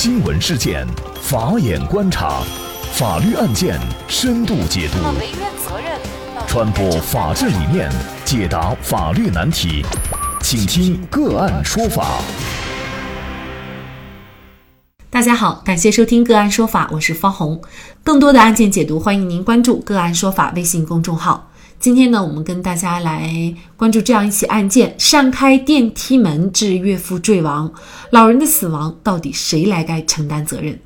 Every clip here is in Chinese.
新闻事件，法眼观察，法律案件深度解读，传播法治理念，解答法律难题，请听个案说法。大家好，感谢收听个案说法，我是方红。更多的案件解读，欢迎您关注个案说法微信公众号。今天呢，我们跟大家来关注这样一起案件：擅开电梯门致岳父坠亡，老人的死亡到底谁来该承担责任？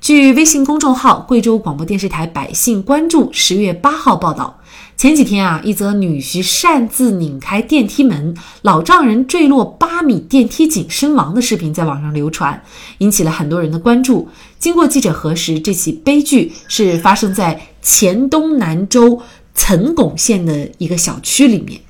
据微信公众号贵州广播电视台百姓关注十月八号报道，前几天啊，一则女婿擅自拧开电梯门，老丈人坠落八米电梯井身亡的视频在网上流传，引起了很多人的关注。经过记者核实，这起悲剧是发生在黔东南州。岑巩县的一个小区里面，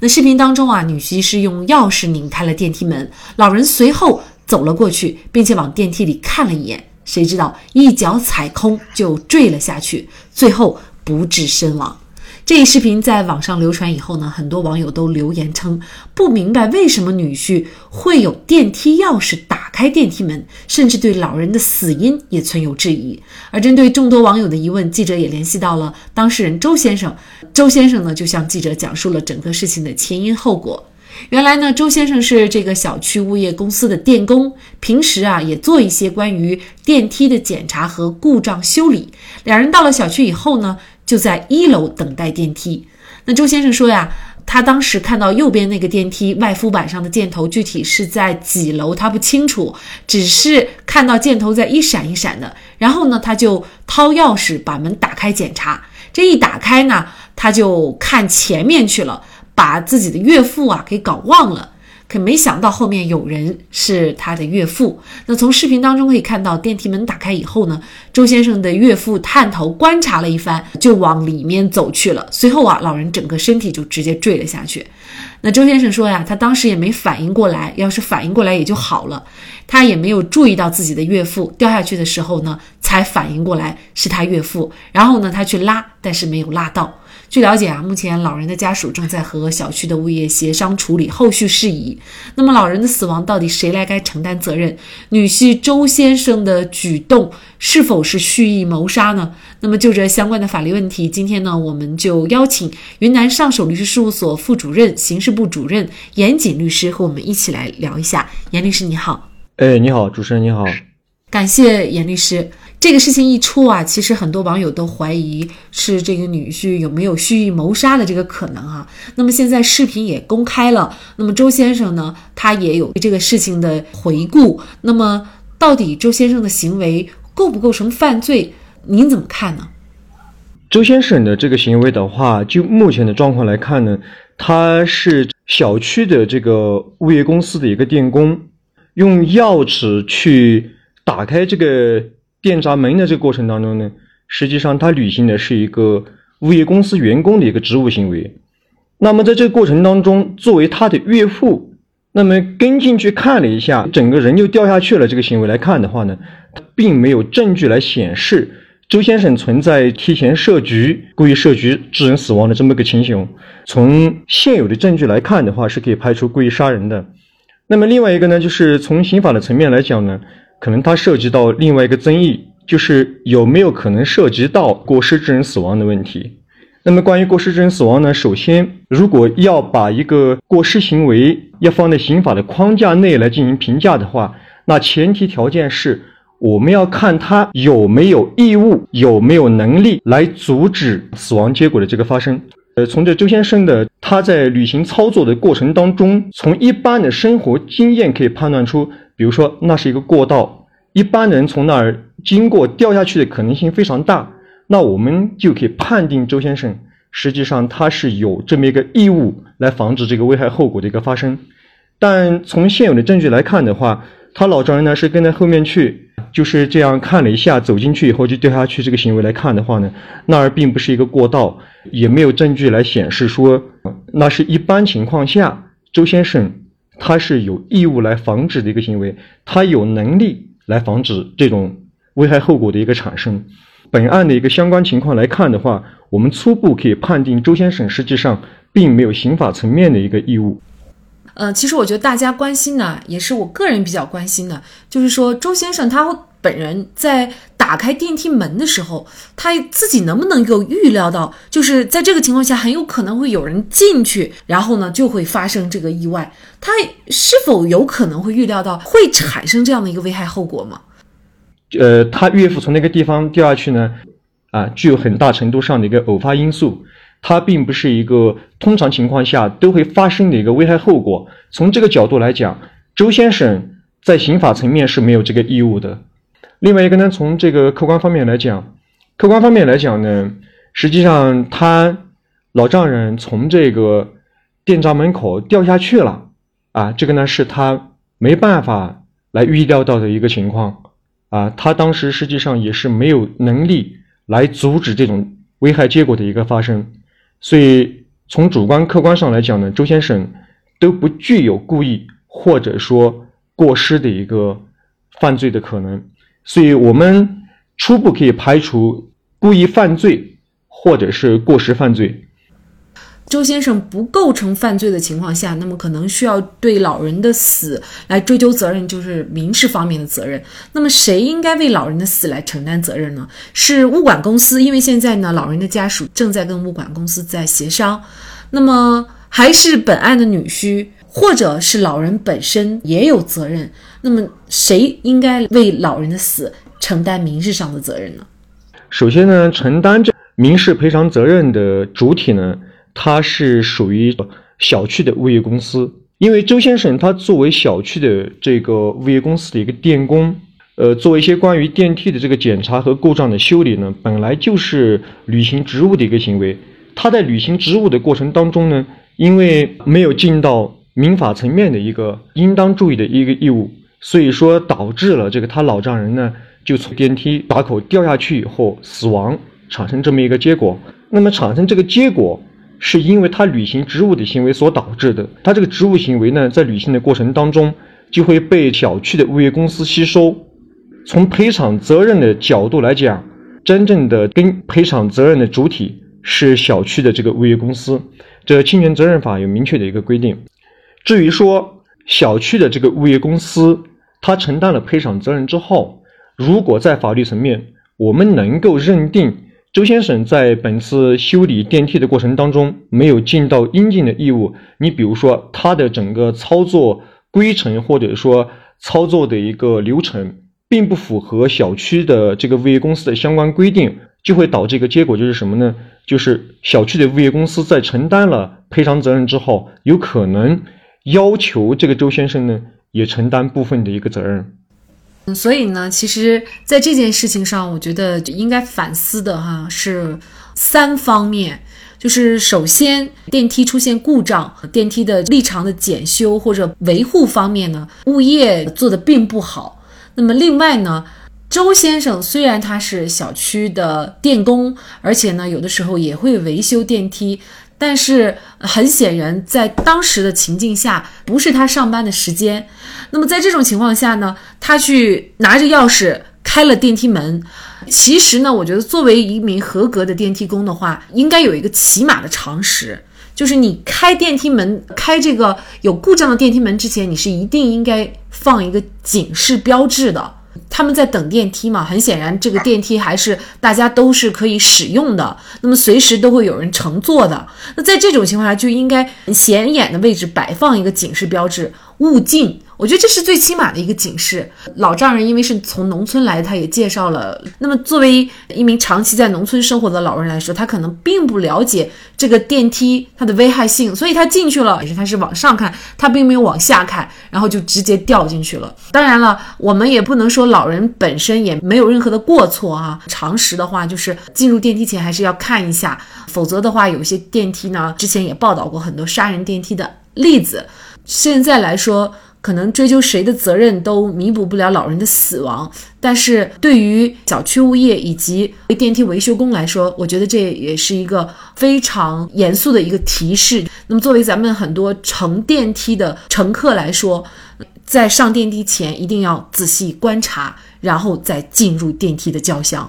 那视频当中啊，女婿是用钥匙拧开了电梯门，老人随后走了过去，并且往电梯里看了一眼，谁知道一脚踩空就坠了下去，最后不治身亡。这一视频在网上流传以后呢，很多网友都留言称不明白为什么女婿会有电梯钥匙打开电梯门，甚至对老人的死因也存有质疑。而针对众多网友的疑问，记者也联系到了当事人周先生。周先生呢，就向记者讲述了整个事情的前因后果。原来呢，周先生是这个小区物业公司的电工，平时啊也做一些关于电梯的检查和故障修理。两人到了小区以后呢。就在一楼等待电梯。那周先生说呀，他当时看到右边那个电梯外敷板上的箭头，具体是在几楼他不清楚，只是看到箭头在一闪一闪的。然后呢，他就掏钥匙把门打开检查。这一打开呢，他就看前面去了，把自己的岳父啊给搞忘了。可没想到后面有人是他的岳父。那从视频当中可以看到，电梯门打开以后呢，周先生的岳父探头观察了一番，就往里面走去了。随后啊，老人整个身体就直接坠了下去。那周先生说呀，他当时也没反应过来，要是反应过来也就好了。他也没有注意到自己的岳父掉下去的时候呢，才反应过来是他岳父。然后呢，他去拉，但是没有拉到。据了解啊，目前老人的家属正在和小区的物业协商处理后续事宜。那么老人的死亡到底谁来该承担责任？女婿周先生的举动是否是蓄意谋杀呢？那么就这相关的法律问题，今天呢，我们就邀请云南上首律师事务所副主任、刑事部主任严谨律师和我们一起来聊一下。严律师你好，哎，你好，主持人你好，感谢严律师。这个事情一出啊，其实很多网友都怀疑是这个女婿有没有蓄意谋杀的这个可能啊。那么现在视频也公开了，那么周先生呢，他也有这个事情的回顾。那么到底周先生的行为构不构成犯罪？您怎么看呢？周先生的这个行为的话，就目前的状况来看呢，他是小区的这个物业公司的一个电工，用钥匙去打开这个。电闸门的这个过程当中呢，实际上他履行的是一个物业公司员工的一个职务行为。那么在这个过程当中，作为他的岳父，那么跟进去看了一下，整个人就掉下去了。这个行为来看的话呢，他并没有证据来显示周先生存在提前设局、故意设局致人死亡的这么一个情形。从现有的证据来看的话，是可以排除故意杀人的。那么另外一个呢，就是从刑法的层面来讲呢。可能它涉及到另外一个争议，就是有没有可能涉及到过失致人死亡的问题。那么关于过失致人死亡呢？首先，如果要把一个过失行为要放在刑法的框架内来进行评价的话，那前提条件是我们要看他有没有义务、有没有能力来阻止死亡结果的这个发生。呃，从这周先生的他在履行操作的过程当中，从一般的生活经验可以判断出。比如说，那是一个过道，一般人从那儿经过掉下去的可能性非常大，那我们就可以判定周先生实际上他是有这么一个义务来防止这个危害后果的一个发生。但从现有的证据来看的话，他老丈人呢是跟在后面去，就是这样看了一下，走进去以后就掉下去这个行为来看的话呢，那儿并不是一个过道，也没有证据来显示说那是一般情况下周先生。他是有义务来防止的一个行为，他有能力来防止这种危害后果的一个产生。本案的一个相关情况来看的话，我们初步可以判定周先生实际上并没有刑法层面的一个义务。呃，其实我觉得大家关心呢，也是我个人比较关心的，就是说周先生他会本人在打开电梯门的时候，他自己能不能够预料到，就是在这个情况下很有可能会有人进去，然后呢就会发生这个意外，他是否有可能会预料到会产生这样的一个危害后果吗？呃，他岳父从那个地方掉下去呢，啊，具有很大程度上的一个偶发因素，它并不是一个通常情况下都会发生的一个危害后果。从这个角度来讲，周先生在刑法层面是没有这个义务的。另外一个呢，从这个客观方面来讲，客观方面来讲呢，实际上他老丈人从这个店闸门口掉下去了，啊，这个呢是他没办法来预料到的一个情况。啊，他当时实际上也是没有能力来阻止这种危害结果的一个发生，所以从主观客观上来讲呢，周先生都不具有故意或者说过失的一个犯罪的可能，所以我们初步可以排除故意犯罪或者是过失犯罪。周先生不构成犯罪的情况下，那么可能需要对老人的死来追究责任，就是民事方面的责任。那么谁应该为老人的死来承担责任呢？是物管公司，因为现在呢，老人的家属正在跟物管公司在协商。那么还是本案的女婿，或者是老人本身也有责任。那么谁应该为老人的死承担民事上的责任呢？首先呢，承担这民事赔偿责任的主体呢？它是属于小区的物业公司，因为周先生他作为小区的这个物业公司的一个电工，呃，做一些关于电梯的这个检查和故障的修理呢，本来就是履行职务的一个行为。他在履行职务的过程当中呢，因为没有尽到民法层面的一个应当注意的一个义务，所以说导致了这个他老丈人呢就从电梯闸口掉下去以后死亡，产生这么一个结果。那么产生这个结果。是因为他履行职务的行为所导致的。他这个职务行为呢，在履行的过程当中，就会被小区的物业公司吸收。从赔偿责任的角度来讲，真正的跟赔偿责任的主体是小区的这个物业公司。这侵权责任法有明确的一个规定。至于说小区的这个物业公司，他承担了赔偿责任之后，如果在法律层面我们能够认定。周先生在本次修理电梯的过程当中没有尽到应尽的义务。你比如说，他的整个操作规程或者说操作的一个流程，并不符合小区的这个物业公司的相关规定，就会导致一个结果，就是什么呢？就是小区的物业公司在承担了赔偿责任之后，有可能要求这个周先生呢也承担部分的一个责任。嗯所以呢，其实，在这件事情上，我觉得应该反思的哈是三方面，就是首先电梯出现故障和，电梯的立场的检修或者维护方面呢，物业做的并不好。那么另外呢，周先生虽然他是小区的电工，而且呢，有的时候也会维修电梯。但是很显然，在当时的情境下，不是他上班的时间。那么在这种情况下呢，他去拿着钥匙开了电梯门。其实呢，我觉得作为一名合格的电梯工的话，应该有一个起码的常识，就是你开电梯门、开这个有故障的电梯门之前，你是一定应该放一个警示标志的。他们在等电梯嘛，很显然这个电梯还是大家都是可以使用的，那么随时都会有人乘坐的。那在这种情况下，就应该显眼的位置摆放一个警示标志，勿进。我觉得这是最起码的一个警示。老丈人因为是从农村来，他也介绍了。那么作为一名长期在农村生活的老人来说，他可能并不了解这个电梯它的危害性，所以他进去了，也是他是往上看，他并没有往下看，然后就直接掉进去了。当然了，我们也不能说老人本身也没有任何的过错啊。常识的话，就是进入电梯前还是要看一下，否则的话，有些电梯呢，之前也报道过很多杀人电梯的例子。现在来说。可能追究谁的责任都弥补不了老人的死亡，但是对于小区物业以及电梯维修工来说，我觉得这也是一个非常严肃的一个提示。那么，作为咱们很多乘电梯的乘客来说，在上电梯前一定要仔细观察，然后再进入电梯的轿厢。